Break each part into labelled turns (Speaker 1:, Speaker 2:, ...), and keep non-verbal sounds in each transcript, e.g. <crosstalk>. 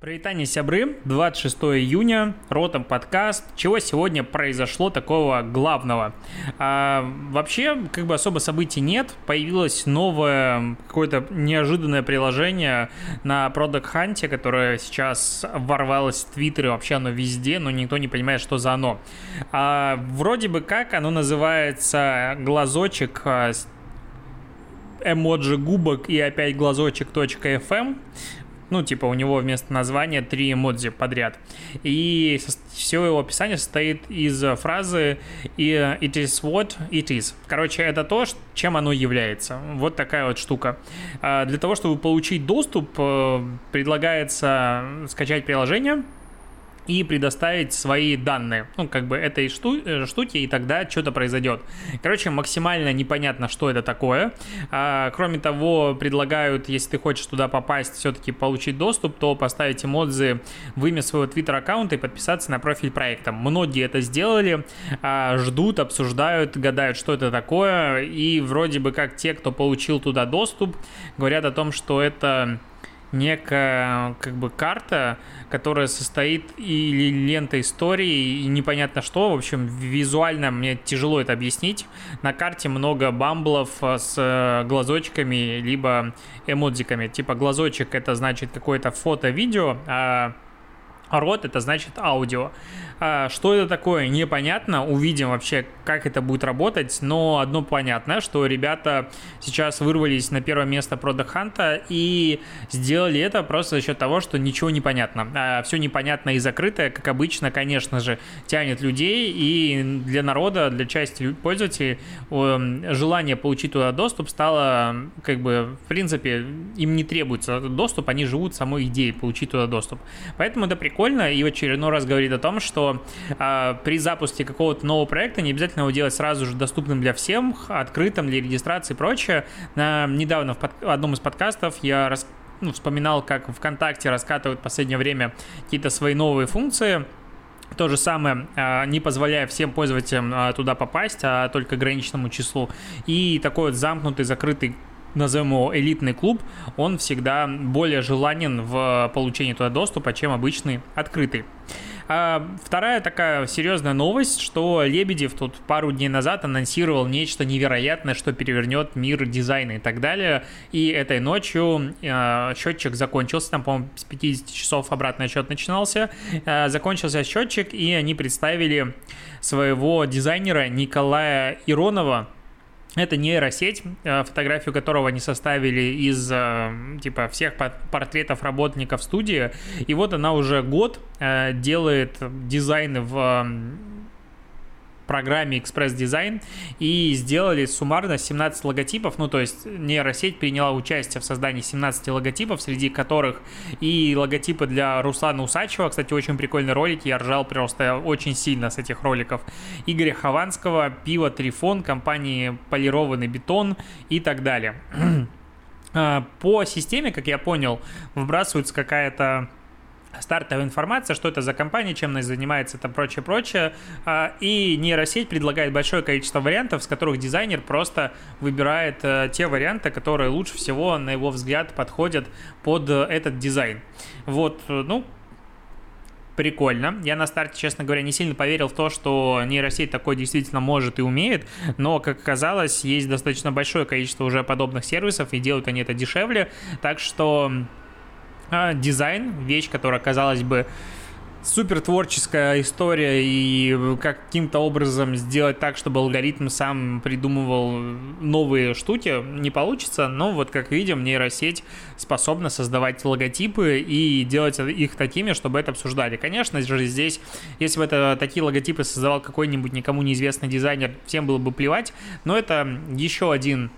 Speaker 1: Привитание, сябры, 26 июня, Ротом подкаст. Чего сегодня произошло такого главного? А, вообще, как бы особо событий нет. Появилось новое, какое-то неожиданное приложение на Product Hunt, которое сейчас ворвалось в Твиттер, и вообще оно везде, но никто не понимает, что за оно. А, вроде бы как оно называется глазочек а, эмоджи губок и опять глазочек.fm ну, типа, у него вместо названия три эмодзи подряд. И все его описание состоит из фразы «it is what it is». Короче, это то, чем оно является. Вот такая вот штука. А, для того, чтобы получить доступ, э, предлагается скачать приложение, и предоставить свои данные, ну, как бы этой шту э, штуки, и тогда что-то произойдет. Короче, максимально непонятно, что это такое. А, кроме того, предлагают, если ты хочешь туда попасть, все-таки получить доступ, то поставить эмодзи в имя своего твиттер-аккаунта и подписаться на профиль проекта. Многие это сделали, а, ждут, обсуждают, гадают, что это такое, и вроде бы как те, кто получил туда доступ, говорят о том, что это некая как бы карта, которая состоит или лента истории, и непонятно что. В общем, визуально мне тяжело это объяснить. На карте много бамблов э, с э, глазочками, либо эмодзиками. Типа глазочек это значит какое-то фото-видео, а рот это значит аудио. А, что это такое, непонятно. Увидим вообще, как это будет работать. Но одно понятно, что ребята сейчас вырвались на первое место Product Hunt и сделали это просто за счет того, что ничего не понятно. А, все непонятно и закрытое, как обычно, конечно же, тянет людей. И для народа, для части пользователей желание получить туда доступ стало, как бы, в принципе, им не требуется доступ, они живут самой идеей получить туда доступ. Поэтому это прикольно и в очередной раз говорит о том, что а, при запуске какого-то нового проекта не обязательно его делать сразу же доступным для всех, открытым для регистрации и прочее. А, недавно в, под, одном из подкастов я рас, ну, вспоминал, как ВКонтакте раскатывают в последнее время какие-то свои новые функции, то же самое, а, не позволяя всем пользователям а, туда попасть, а только ограниченному числу. И такой вот замкнутый, закрытый назовем его элитный клуб, он всегда более желанен в получении туда доступа, чем обычный открытый. А вторая такая серьезная новость, что Лебедев тут пару дней назад анонсировал нечто невероятное, что перевернет мир дизайна и так далее. И этой ночью э, счетчик закончился, там, по-моему, с 50 часов обратный отсчет начинался. Э, закончился счетчик, и они представили своего дизайнера Николая Иронова, это нейросеть, э, фотографию которого они составили из э, типа всех портретов работников студии. И вот она уже год э, делает дизайны в программе Express Design и сделали суммарно 17 логотипов, ну то есть нейросеть приняла участие в создании 17 логотипов, среди которых и логотипы для Руслана Усачева, кстати, очень прикольный ролик, я ржал просто очень сильно с этих роликов, Игоря Хованского, пиво Трифон, компании Полированный бетон и так далее. <clears throat> А, по системе, как я понял, выбрасывается какая-то стартовая информация, что это за компания, чем она занимается, это прочее, прочее. А, и нейросеть предлагает большое количество вариантов, с которых дизайнер просто выбирает э, те варианты, которые лучше всего, на его взгляд, подходят под э, этот дизайн. Вот, э, ну, прикольно. Я на старте, честно говоря, не сильно поверил в то, что нейросеть такое действительно может и умеет, но, как оказалось, есть достаточно большое количество уже подобных сервисов, и делают они это дешевле, так что а, дизайн, вещь, которая, казалось бы, супер творческая история и каким-то образом сделать так, чтобы алгоритм сам придумывал новые штуки, не получится, но вот как видим, нейросеть способна создавать логотипы и делать их такими, чтобы это обсуждали. Конечно же, здесь, если бы это такие логотипы создавал какой-нибудь никому неизвестный дизайнер, всем было бы плевать, но это еще один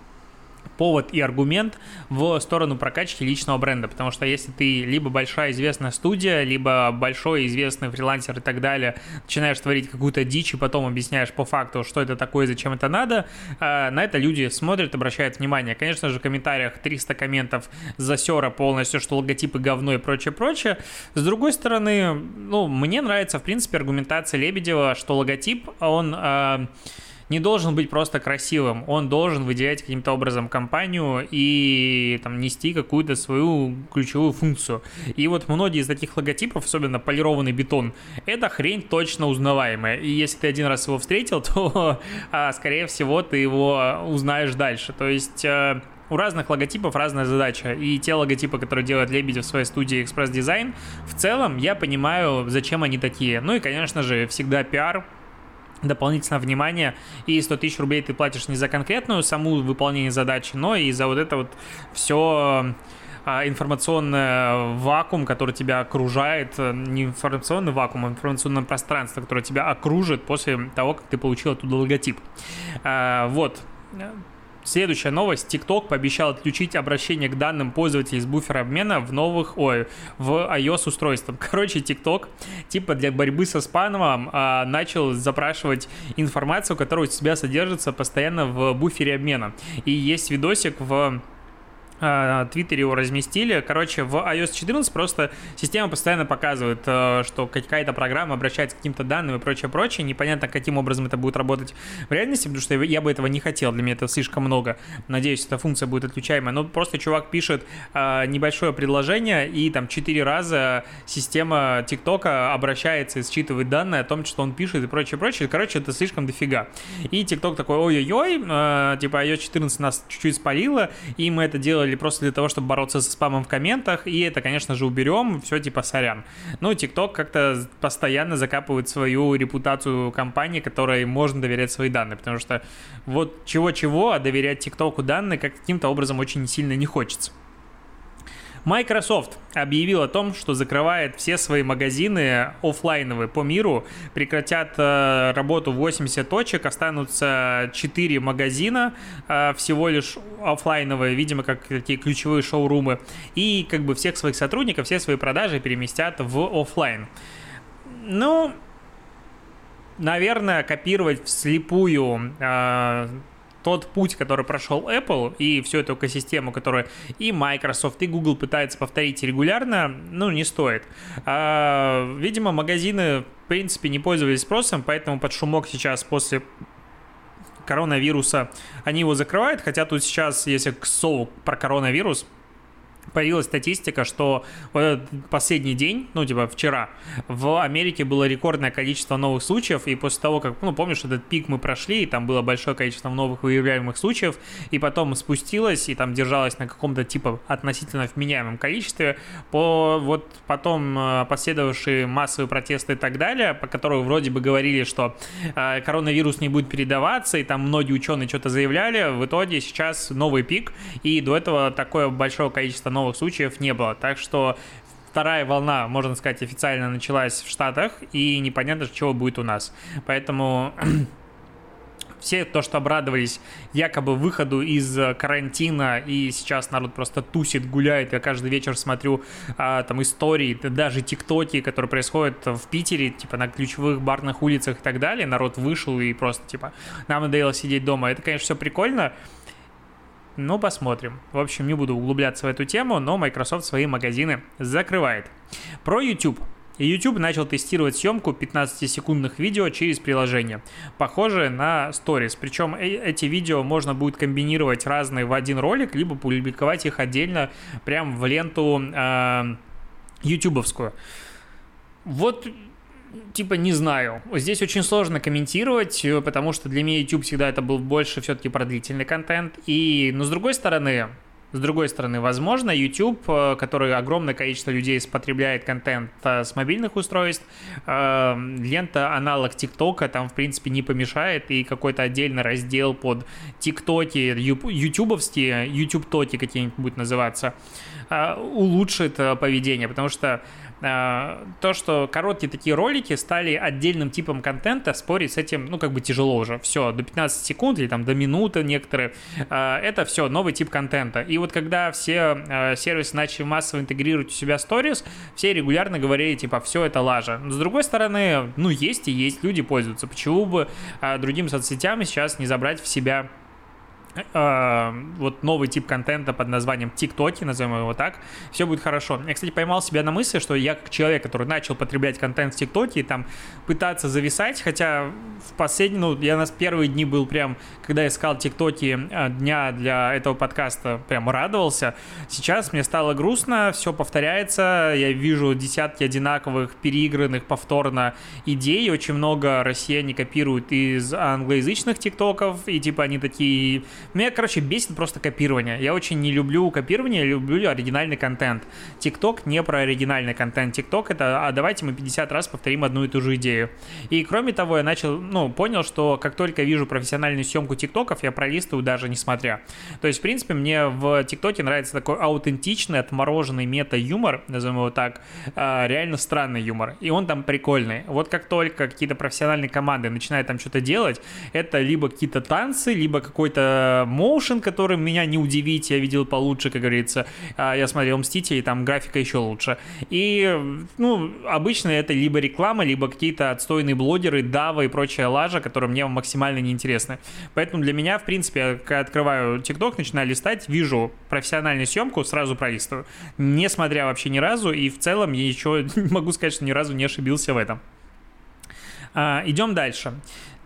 Speaker 1: повод и аргумент в сторону прокачки личного бренда, потому что если ты либо большая известная студия, либо большой известный фрилансер и так далее, начинаешь творить какую-то дичь и потом объясняешь по факту, что это такое, зачем это надо, э, на это люди смотрят, обращают внимание. Конечно же, в комментариях 300 комментов засера полностью, что логотипы говно и прочее-прочее. С другой стороны, ну, мне нравится, в принципе, аргументация Лебедева, что логотип, он... Э, не должен быть просто красивым, он должен выделять каким-то образом компанию и там нести какую-то свою ключевую функцию. И вот многие из таких логотипов, особенно полированный бетон, это хрень точно узнаваемая. И если ты один раз его встретил, <laughs> то, а, скорее всего, ты его узнаешь дальше. То есть э, у разных логотипов разная задача. И те логотипы, которые делает Лебедев в своей студии Express Design, в целом я понимаю, зачем они такие. Ну и, конечно же, всегда пиар, дополнительное внимание, и 100 тысяч рублей ты платишь не за конкретную саму выполнение задачи, но и за вот это вот все а, информационный вакуум, который тебя окружает, не информационный вакуум, а информационное пространство, которое тебя окружит после того, как ты получил оттуда логотип. А, вот. Следующая новость. TikTok пообещал отключить обращение к данным пользователей из буфера обмена в новых, ой, в iOS устройствах. Короче, TikTok, типа для борьбы со спамом, а, начал запрашивать информацию, которая у тебя содержится постоянно в буфере обмена. И есть видосик в Твиттере его разместили. Короче, в iOS 14 просто система постоянно показывает, э, что какая-то программа обращается к каким-то данным и прочее, прочее. Непонятно, каким образом это будет работать в реальности, потому что я бы этого не хотел. Для меня это слишком много. Надеюсь, эта функция будет отключаемая. Но просто чувак пишет а, небольшое предложение, и там четыре раза система ТикТока обращается и считывает данные о том, что он пишет и прочее, прочее. Короче, это слишком дофига. И ТикТок такой, ой-ой-ой, э, типа iOS 14 нас чуть-чуть спалило, и мы это делали делали просто для того, чтобы бороться со спамом в комментах, и это, конечно же, уберем, все типа сорян. Ну, TikTok как-то постоянно закапывает свою репутацию компании, которой можно доверять свои данные, потому что вот чего-чего, а доверять ТикТоку данные как каким-то образом очень сильно не хочется. Microsoft объявил о том, что закрывает все свои магазины офлайновые по миру, прекратят э, работу 80 точек, останутся 4 магазина э, всего лишь офлайновые, видимо, как такие ключевые шоурумы, и как бы всех своих сотрудников, все свои продажи переместят в офлайн. Ну, наверное, копировать вслепую э, тот путь, который прошел Apple и всю эту экосистему, которую и Microsoft, и Google пытаются повторить регулярно, ну, не стоит. А, видимо, магазины, в принципе, не пользовались спросом, поэтому под шумок сейчас после коронавируса они его закрывают, хотя тут сейчас, если к слову про коронавирус, появилась статистика, что последний день, ну, типа вчера, в Америке было рекордное количество новых случаев, и после того, как, ну, помнишь, этот пик мы прошли, и там было большое количество новых выявляемых случаев, и потом спустилось, и там держалось на каком-то, типа, относительно вменяемом количестве, по вот потом э, последовавшие массовые протесты и так далее, по которым вроде бы говорили, что э, коронавирус не будет передаваться, и там многие ученые что-то заявляли, в итоге сейчас новый пик, и до этого такое большое количество новых случаев не было. Так что вторая волна, можно сказать, официально началась в Штатах, и непонятно, чего будет у нас. Поэтому <clears throat> все то, что обрадовались якобы выходу из карантина, и сейчас народ просто тусит, гуляет. Я каждый вечер смотрю а, там истории, даже тиктоки, которые происходят в Питере, типа на ключевых барных улицах и так далее. Народ вышел и просто типа нам надоело сидеть дома. Это, конечно, все прикольно, ну, посмотрим. В общем, не буду углубляться в эту тему, но Microsoft свои магазины закрывает. Про YouTube. YouTube начал тестировать съемку 15-секундных видео через приложение, похожее на Stories. Причем э, эти видео можно будет комбинировать разные в один ролик, либо публиковать их отдельно прямо в ленту э, ютубовскую. Вот типа не знаю. Здесь очень сложно комментировать, э, потому что для меня YouTube всегда это был больше все-таки про длительный контент. И, но с другой стороны, с другой стороны, возможно, YouTube, э, который огромное количество людей потребляет контент э, с мобильных устройств, лента аналог ТикТока там, в принципе, не помешает, и какой-то отдельный раздел под ТикТоки, ютубовские, YouTube-токи какие-нибудь будут называться, улучшит поведение, потому что то, что короткие такие ролики стали отдельным типом контента, спорить с этим, ну, как бы тяжело уже. Все, до 15 секунд или там до минуты некоторые, э, это все новый тип контента. И вот когда все э, сервисы начали массово интегрировать у себя сторис, все регулярно говорили, типа, все это лажа. Но с другой стороны, ну, есть и есть, люди пользуются. Почему бы э, другим соцсетям сейчас не забрать в себя вот новый тип контента под названием ТикТоки, назовем его так, все будет хорошо. Я, кстати, поймал себя на мысли, что я как человек, который начал потреблять контент в ТикТоке и там пытаться зависать, хотя в последние, ну, я на первые дни был прям, когда искал ТикТоки э, дня для этого подкаста, прям радовался. Сейчас мне стало грустно, все повторяется, я вижу десятки одинаковых переигранных повторно идей, очень много россияне копируют из англоязычных ТикТоков, и типа они такие меня, короче, бесит просто копирование. Я очень не люблю копирование, люблю оригинальный контент. ТикТок не про оригинальный контент. ТикТок это, а давайте мы 50 раз повторим одну и ту же идею. И кроме того, я начал, ну, понял, что как только вижу профессиональную съемку ТикТоков, я пролистываю даже не смотря. То есть, в принципе, мне в ТикТоке нравится такой аутентичный, отмороженный мета-юмор, назовем его так, а, реально странный юмор. И он там прикольный. Вот как только какие-то профессиональные команды начинают там что-то делать, это либо какие-то танцы, либо какой-то Motion, который меня не удивить, я видел получше, как говорится. А, я смотрел Мстители, там графика еще лучше. И, ну, обычно это либо реклама, либо какие-то отстойные блогеры, Дава и прочая лажа, которые мне максимально неинтересны. Поэтому для меня, в принципе, когда открываю ТикТок, начинаю листать, вижу профессиональную съемку, сразу пролистываю. Не смотря вообще ни разу, и в целом я еще <laughs> могу сказать, что ни разу не ошибился в этом. А, идем дальше.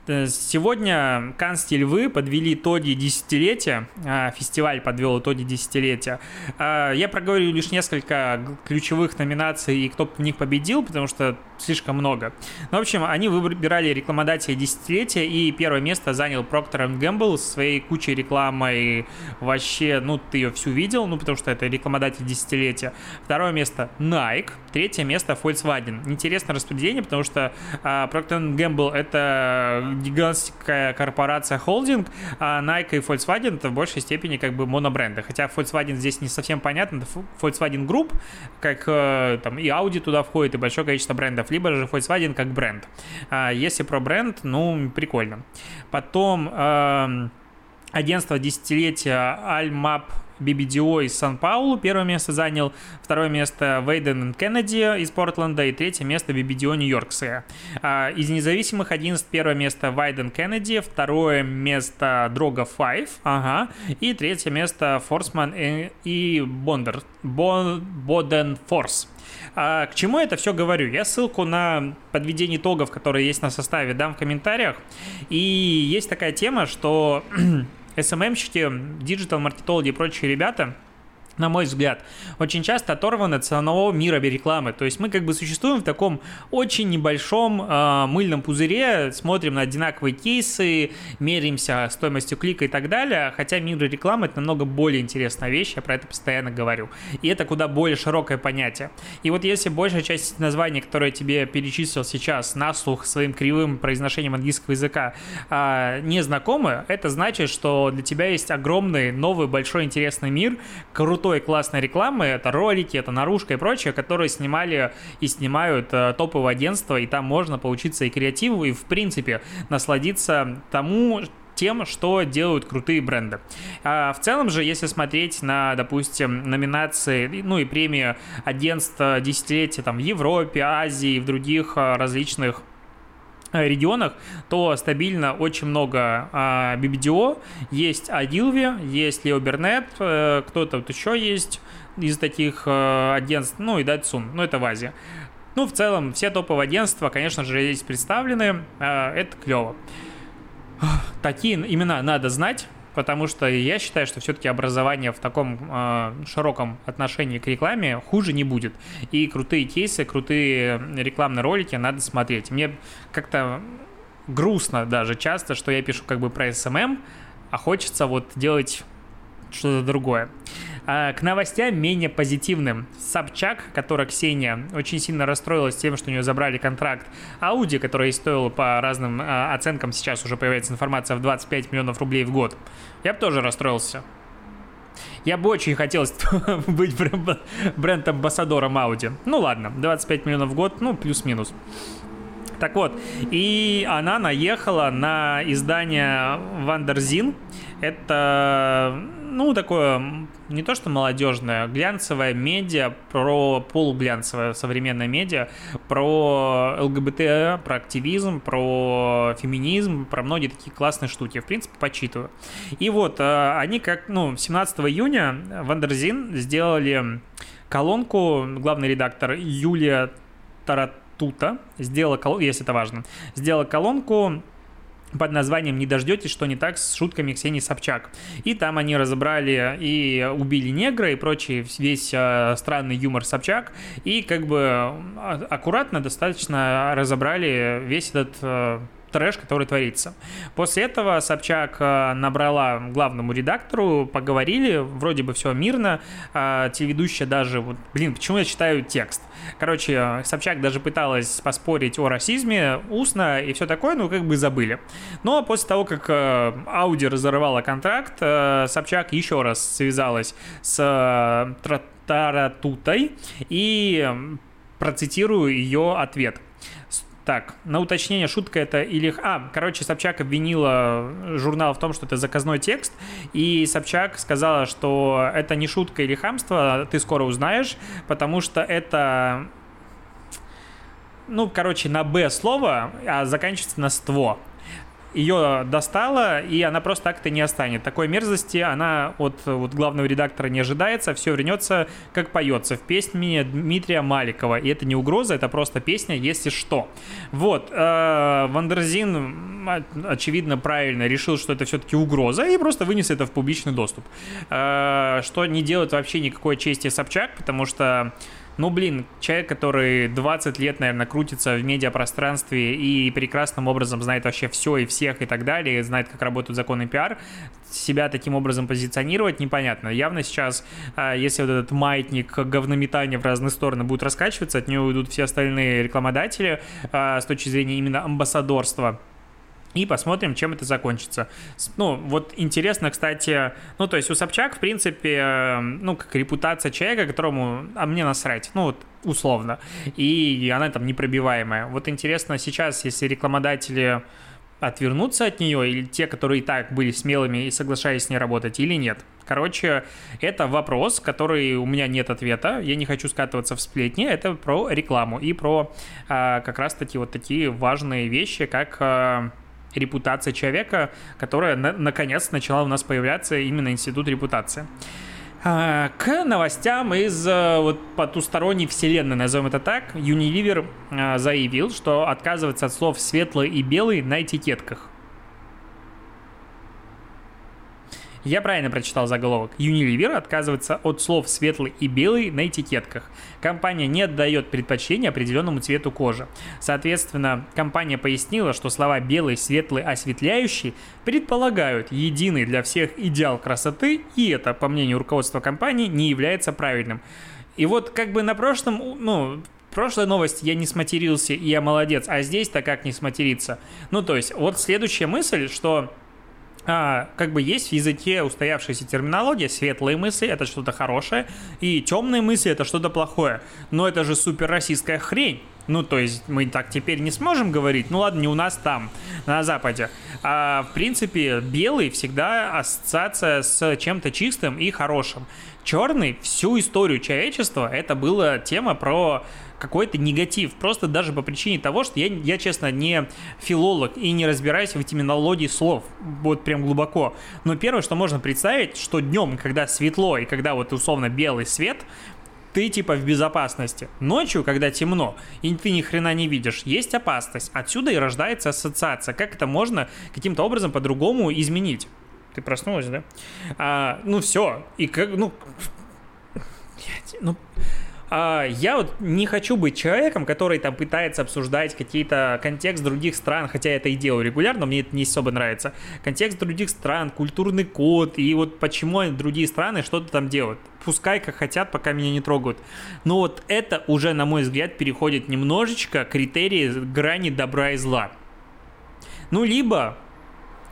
Speaker 1: Э, сегодня Канские львы подвели итоги десятилетия, а, фестиваль подвел итоги десятилетия. А, я проговорю лишь несколько ключевых номинаций и кто в них победил, потому что слишком много. Ну, в общем, они выбирали рекламодателя десятилетия, и первое место занял Procter Gamble со своей кучей рекламы. И вообще, ну, ты ее всю видел, ну, потому что это рекламодатель десятилетия. Второе место Nike, третье место Volkswagen. Интересное распределение, потому что а, Procter Gamble это гигантская корпорация холдинг, а Nike и Volkswagen это в большей степени как бы монобренды. Хотя Volkswagen здесь не совсем понятно, это Volkswagen Group, как э, там и Audi туда входит, и большое количество брендов, либо же Volkswagen как бренд. А если про бренд, ну, прикольно. Потом э, агентство десятилетия Almap BBDO из Сан-Паулу первое место занял, второе место Вейден Кеннеди из Портленда и третье место BBDO Нью-Йоркская. А, из независимых 11 первое место Вайден Кеннеди, второе место Дрога 5, ага, и третье место Форсман и Бондер, Боден Форс. А к чему это все говорю? Я ссылку на подведение итогов, которые есть на составе, дам в комментариях. И есть такая тема, что <clears throat> SMM-щики, диджитал-маркетологи и прочие ребята – <laughs> на мой взгляд, очень часто оторваны от самого мира рекламы. То есть мы как бы существуем в таком очень небольшом э, мыльном пузыре, смотрим на одинаковые кейсы, меряемся стоимостью клика и так далее, хотя мир рекламы это намного более интересная вещь, я про это постоянно говорю. И это куда более широкое понятие. И вот если большая часть названий, которые я тебе перечислил сейчас на слух своим кривым произношением английского языка, э, не знакомы, это значит, что для тебя есть огромный, новый, большой, интересный мир, крутой крутой классной рекламы, это ролики, это наружка и прочее, которые снимали и снимают э, топовые агентства, и там можно поучиться и креативу, и в принципе насладиться тому, тем, что делают крутые бренды. А в целом же, если смотреть на, допустим, номинации, ну и премии агентств десятилетия там в Европе, Азии и в других э, различных Э, регионах, то стабильно очень много а, BBDO, есть Adilvi, есть Leo Burnett, э, кто-то вот еще есть из таких э, агентств, ну и Datsun, ну это в Азии. Ну, в целом, все топовые агентства, конечно же, здесь представлены, э, это клево. Такие имена надо знать, потому что я считаю, что все-таки образование в таком э, широком отношении к рекламе хуже не будет. И крутые кейсы, крутые рекламные ролики надо смотреть. Мне как-то грустно даже часто, что я пишу как бы про SMM, а хочется вот делать что-то другое. А, к новостям менее позитивным. Собчак, которая Ксения очень сильно расстроилась тем, что у нее забрали контракт Audi, который стоил по разным а, оценкам, сейчас уже появляется информация, в 25 миллионов рублей в год. Я бы тоже расстроился. Я бы очень хотел <laughs> быть бренд-амбассадором Audi. Ну ладно, 25 миллионов в год, ну плюс-минус. Так вот, и она наехала на издание Wonderzine. Это, ну, такое, не то что молодежное, глянцевое медиа про полуглянцевое современное медиа, про ЛГБТ, про активизм, про феминизм, про многие такие классные штуки. В принципе, почитываю. И вот, э, они как, ну, 17 июня Wonderzine сделали колонку, главный редактор Юлия Таратута сделала, если это важно, сделала колонку под названием «Не дождетесь, что не так» с шутками Ксении Собчак. И там они разобрали и убили негра, и прочий весь э, странный юмор Собчак, и как бы а, аккуратно достаточно разобрали весь этот э, трэш, который творится. После этого Собчак э, набрала главному редактору, поговорили, вроде бы все мирно, а телеведущая даже, вот, блин, почему я читаю текст? Короче, Собчак даже пыталась поспорить о расизме устно и все такое, ну, как бы забыли. Но после того, как э, Ауди разорвала контракт, э, Собчак еще раз связалась с Таратутой и процитирую ее ответ. Так, на уточнение, шутка это или... А, короче, Собчак обвинила журнал в том, что это заказной текст, и Собчак сказала, что это не шутка или хамство, ты скоро узнаешь, потому что это... Ну, короче, на «б» слово, а заканчивается на «ство» ее достала, и она просто так это не останет. Такой мерзости она от вот, главного редактора не ожидается, все вернется, как поется в песне Дмитрия Маликова. И это не угроза, это просто песня «Если что». Вот, э, Wonderzine, очевидно, правильно решил, что это все-таки угроза, и просто вынес это в публичный доступ. Э, что не делает вообще никакой чести Собчак, потому что ну, блин, человек, который 20 лет, наверное, крутится в медиапространстве и прекрасным образом знает вообще все и всех и так далее, знает, как работают законы пиара, себя таким образом позиционировать непонятно. Явно сейчас, а, если вот этот маятник говнометания в разные стороны будет раскачиваться, от него уйдут все остальные рекламодатели а, с точки зрения именно амбассадорства и посмотрим, чем это закончится. Ну, вот интересно, кстати, ну, то есть у Собчак, в принципе, э, ну, как репутация человека, которому, а мне насрать, ну, вот, условно, и она там непробиваемая. Вот интересно сейчас, если рекламодатели отвернуться от нее, или те, которые и так были смелыми и соглашались с ней работать, или нет. Короче, это вопрос, который у меня нет ответа. Я не хочу скатываться в сплетни. Это про рекламу и про а, как раз-таки вот такие важные вещи, как а, репутация человека, которая на- наконец начала у нас появляться именно институт репутации. А, к новостям из э, вот потусторонней вселенной, назовем это так, Unilever а, заявил, что отказывается от слов «светлый» и «белый» на этикетках. Я правильно прочитал заголовок. Unilever отказывается от слов светлый и белый на этикетках. Компания не отдает предпочтение определенному цвету кожи. Соответственно, компания пояснила, что слова белый, светлый, осветляющий предполагают единый для всех идеал красоты, и это, по мнению руководства компании, не является правильным. И вот как бы на прошлом, ну, прошлой новости я не сматерился, и я молодец, а здесь-то как не сматериться? Ну, то есть, вот следующая мысль, что а, как бы есть в языке устоявшаяся терминология, светлые мысли — это что-то хорошее, и темные мысли — это что-то плохое. Но это же супер российская хрень. Ну, то есть мы так теперь не сможем говорить, ну ладно, не у нас там, на Западе. А, в принципе, белый всегда ассоциация с чем-то чистым и хорошим. Черный всю историю человечества это была тема про какой-то негатив, просто даже по причине того, что я, я, честно, не филолог и не разбираюсь в этимологии слов, вот прям глубоко. Но первое, что можно представить, что днем, когда светло и когда вот условно белый свет, ты типа в безопасности. Ночью, когда темно, и ты ни хрена не видишь, есть опасность. Отсюда и рождается ассоциация. Как это можно каким-то образом по-другому изменить? Ты проснулась, да? А, ну все. И как, ну, ну, а, я вот не хочу быть человеком, который там пытается обсуждать какие-то контекст других стран, хотя я это и делаю регулярно, мне это не особо нравится. Контекст других стран, культурный код, и вот почему другие страны что-то там делают. Пускай как хотят, пока меня не трогают. Но вот это уже, на мой взгляд, переходит немножечко критерии грани добра и зла. Ну, либо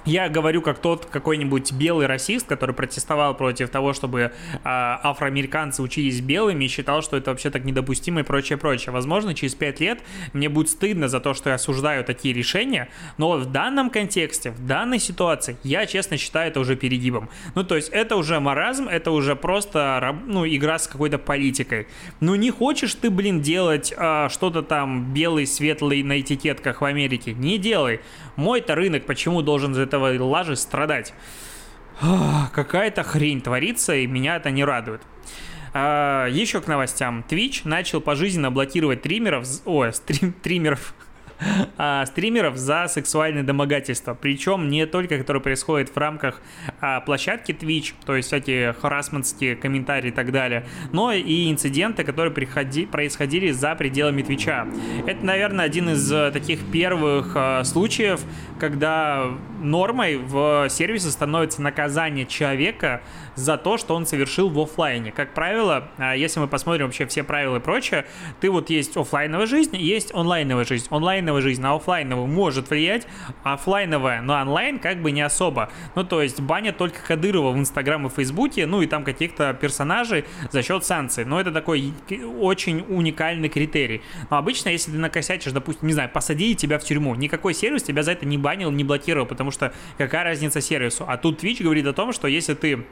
Speaker 1: я говорю как тот какой-нибудь белый расист, который протестовал против того, чтобы э, афроамериканцы учились белыми и считал, что это вообще так недопустимо и прочее, прочее. Возможно, через пять лет мне будет стыдно за то, что я осуждаю такие решения, но в данном контексте, в данной ситуации, я честно считаю это уже перегибом. Ну, то есть это уже маразм, это уже просто, ну, игра с какой-то политикой. Ну, не хочешь ты, блин, делать э, что-то там белый, светлый на этикетках в Америке? Не делай. Мой-то рынок почему должен за этого лажи страдать? Какая-то хрень творится, и меня это не радует. А, еще к новостям. Twitch начал пожизненно блокировать триммеров, о, стрим, триммеров, <laughs> а, стримеров за сексуальное домогательство. Причем не только, которое происходит в рамках а, площадки Twitch, то есть всякие харасментские комментарии и так далее, но и инциденты, которые приходи, происходили за пределами Твича. Это, наверное, один из а, таких первых а, случаев, когда нормой в сервисе становится наказание человека за то, что он совершил в офлайне. Как правило, а, если мы посмотрим вообще все правила и прочее, ты вот есть офлайновая жизнь, есть онлайновая жизнь. Онлайновая жизнь на офлайновую может влиять, а офлайновая на онлайн как бы не особо. Ну, то есть банят только Кадырова в Инстаграм и Фейсбуке, ну и там каких-то персонажей за счет санкций. Но это такой очень уникальный критерий. Но обычно, если ты накосячишь, допустим, не знаю, посадили тебя в тюрьму, никакой сервис тебя за это не банил, не блокировал, потому что какая разница сервису. А тут Twitch говорит о том, что если ты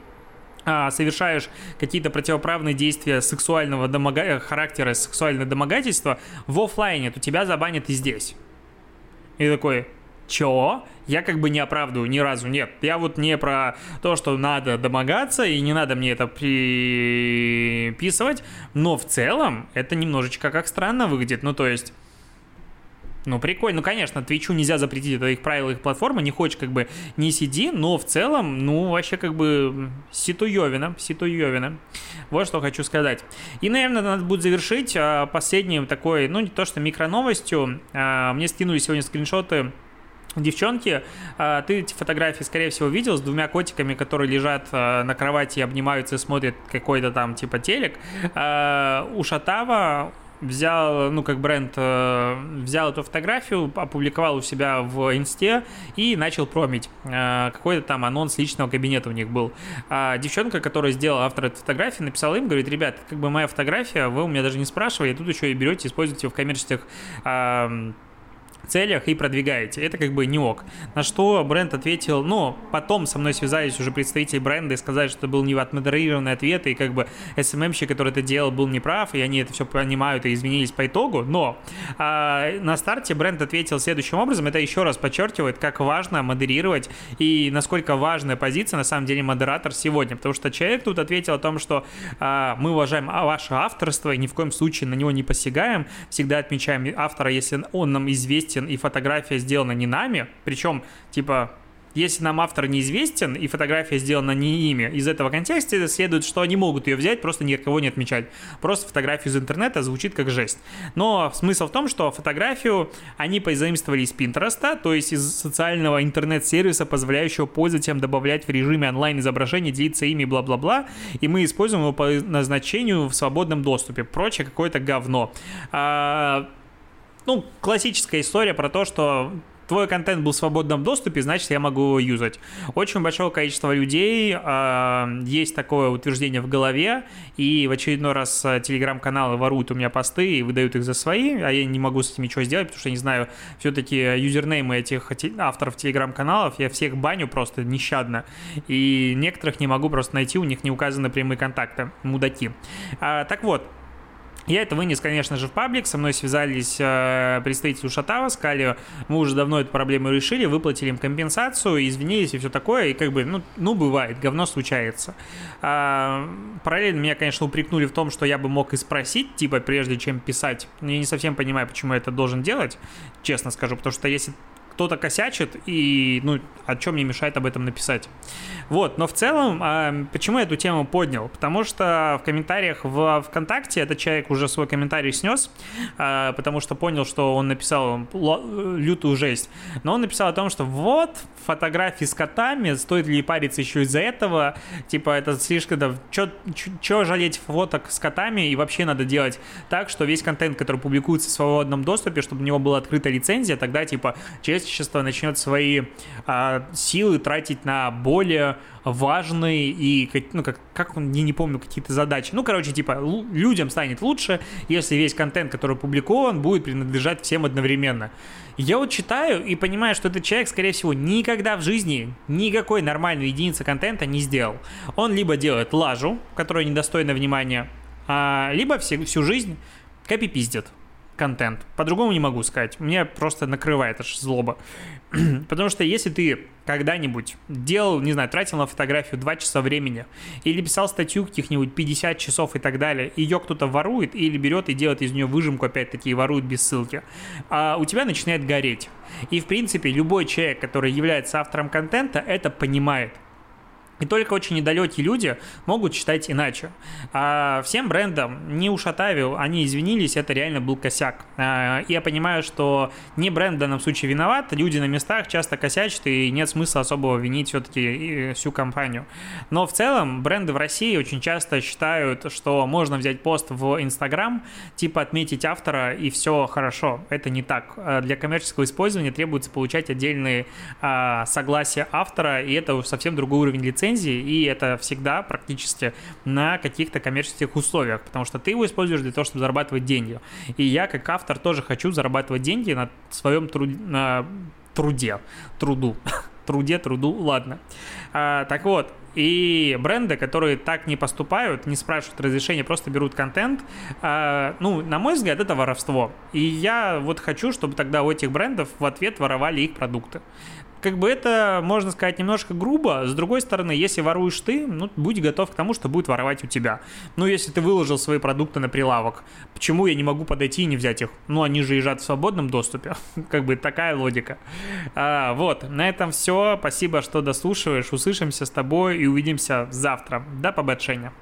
Speaker 1: а, совершаешь какие-то противоправные действия сексуального домога... характера, сексуальное домогательство в офлайне, то тебя забанят и здесь. И такой, чё? Я как бы не оправдываю ни разу, нет. Я вот не про то, что надо домогаться, и не надо мне это приписывать, но в целом это немножечко как странно выглядит. Ну, то есть ну, прикольно. Ну, конечно, Твичу нельзя запретить, это их правила, их платформа. Не хочешь, как бы, не сиди, но в целом, ну, вообще, как бы, ситуевина, ситуевина. Вот что хочу сказать. И, наверное, надо будет завершить а, последним такой, ну, не то что микроновостью. А, мне скинули сегодня скриншоты Девчонки, а, ты эти фотографии, скорее всего, видел с двумя котиками, которые лежат а, на кровати, обнимаются и смотрят какой-то там типа телек. У Шатава взял, ну, как бренд, э, взял эту фотографию, опубликовал у себя в инсте и начал промить. Э, какой-то там анонс личного кабинета у них был. А девчонка, которая сделала автор этой фотографии, написала им, говорит, ребят, как бы моя фотография, вы у меня даже не спрашивали, тут еще и берете, используете в коммерческих целях и продвигаете. Это как бы не ок. На что бренд ответил, ну, потом со мной связались уже представители бренда и сказали, что это был не отмодерированный ответ, и как бы SMM-щик, который это делал, был неправ, и они это все понимают и изменились по итогу. Но а, на старте бренд ответил следующим образом. Это еще раз подчеркивает, как важно модерировать и насколько важная позиция на самом деле модератор сегодня. Потому что человек тут ответил о том, что а, мы уважаем ваше авторство и ни в коем случае на него не посягаем. Всегда отмечаем автора, если он нам известен известен и фотография сделана не нами, причем, типа, если нам автор неизвестен и фотография сделана не ими, из этого контекста следует, что они могут ее взять, просто никого не отмечать. Просто фотографию из интернета звучит как жесть. Но смысл в том, что фотографию они позаимствовали из Пинтереста, то есть из социального интернет-сервиса, позволяющего пользователям добавлять в режиме онлайн изображения, делиться ими, бла-бла-бла, и мы используем его по назначению в свободном доступе. Прочее какое-то говно. А ну, классическая история про то, что твой контент был в свободном доступе, значит, я могу его юзать. Очень большое количество людей э, есть такое утверждение в голове, и в очередной раз э, телеграм-каналы воруют у меня посты и выдают их за свои, а я не могу с этим ничего сделать, потому что я не знаю все-таки юзернеймы этих авторов телеграм-каналов, я всех баню просто нещадно, и некоторых не могу просто найти, у них не указаны прямые контакты, мудаки. А, так вот, я это вынес, конечно же, в паблик, со мной связались э, представители Шатава, сказали, мы уже давно эту проблему решили, выплатили им компенсацию, извинились и все такое, и как бы, ну, ну бывает, говно случается. А, параллельно меня, конечно, упрекнули в том, что я бы мог и спросить, типа, прежде чем писать. Я не совсем понимаю, почему я это должен делать, честно скажу, потому что если кто-то косячит, и, ну, о чем мне мешает об этом написать. Вот, но в целом, э, почему я эту тему поднял? Потому что в комментариях в ВКонтакте этот человек уже свой комментарий снес, э, потому что понял, что он написал лютую жесть. Но он написал о том, что вот, фотографии с котами, стоит ли париться еще из-за этого, типа, это слишком, да, что жалеть фоток с котами, и вообще надо делать так, что весь контент, который публикуется в свободном доступе, чтобы у него была открыта лицензия, тогда, типа, через человечество начнет свои а, силы тратить на более важные и, ну, как, как он, я не помню, какие-то задачи. Ну, короче, типа, людям станет лучше, если весь контент, который публикован, будет принадлежать всем одновременно. Я вот читаю и понимаю, что этот человек, скорее всего, никогда в жизни никакой нормальной единицы контента не сделал. Он либо делает лажу, которая недостойна внимания, а, либо всю, всю жизнь копипиздит контент. По-другому не могу сказать. Мне просто накрывает аж злоба. <clears throat> Потому что если ты когда-нибудь делал, не знаю, тратил на фотографию 2 часа времени, или писал статью каких-нибудь 50 часов и так далее, ее кто-то ворует или берет и делает из нее выжимку, опять-таки, и ворует без ссылки, а у тебя начинает гореть. И, в принципе, любой человек, который является автором контента, это понимает. И только очень недалекие люди могут считать иначе. А всем брендам, не уж Атавил, они извинились, это реально был косяк. А, и я понимаю, что не бренд в данном случае виноват, люди на местах часто косячат, и нет смысла особого винить все-таки всю компанию. Но в целом бренды в России очень часто считают, что можно взять пост в Инстаграм, типа отметить автора, и все хорошо. Это не так. А для коммерческого использования требуется получать отдельные а, согласия автора, и это совсем другой уровень лицензии, лицензии, и это всегда практически на каких-то коммерческих условиях, потому что ты его используешь для того, чтобы зарабатывать деньги. И я, как автор, тоже хочу зарабатывать деньги на своем труд... на труде, труду, <laughs> труде, труду, ладно. А, так вот, и бренды, которые так не поступают, не спрашивают разрешения, просто берут контент, а, ну, на мой взгляд, это воровство. И я вот хочу, чтобы тогда у этих брендов в ответ воровали их продукты как бы это, можно сказать, немножко грубо. С другой стороны, если воруешь ты, ну, будь готов к тому, что будет воровать у тебя. Ну, если ты выложил свои продукты на прилавок, почему я не могу подойти и не взять их? Ну, они же лежат в свободном доступе. <laughs> как бы такая логика. А, вот, на этом все. Спасибо, что дослушиваешь. Услышимся с тобой и увидимся завтра. До побочения.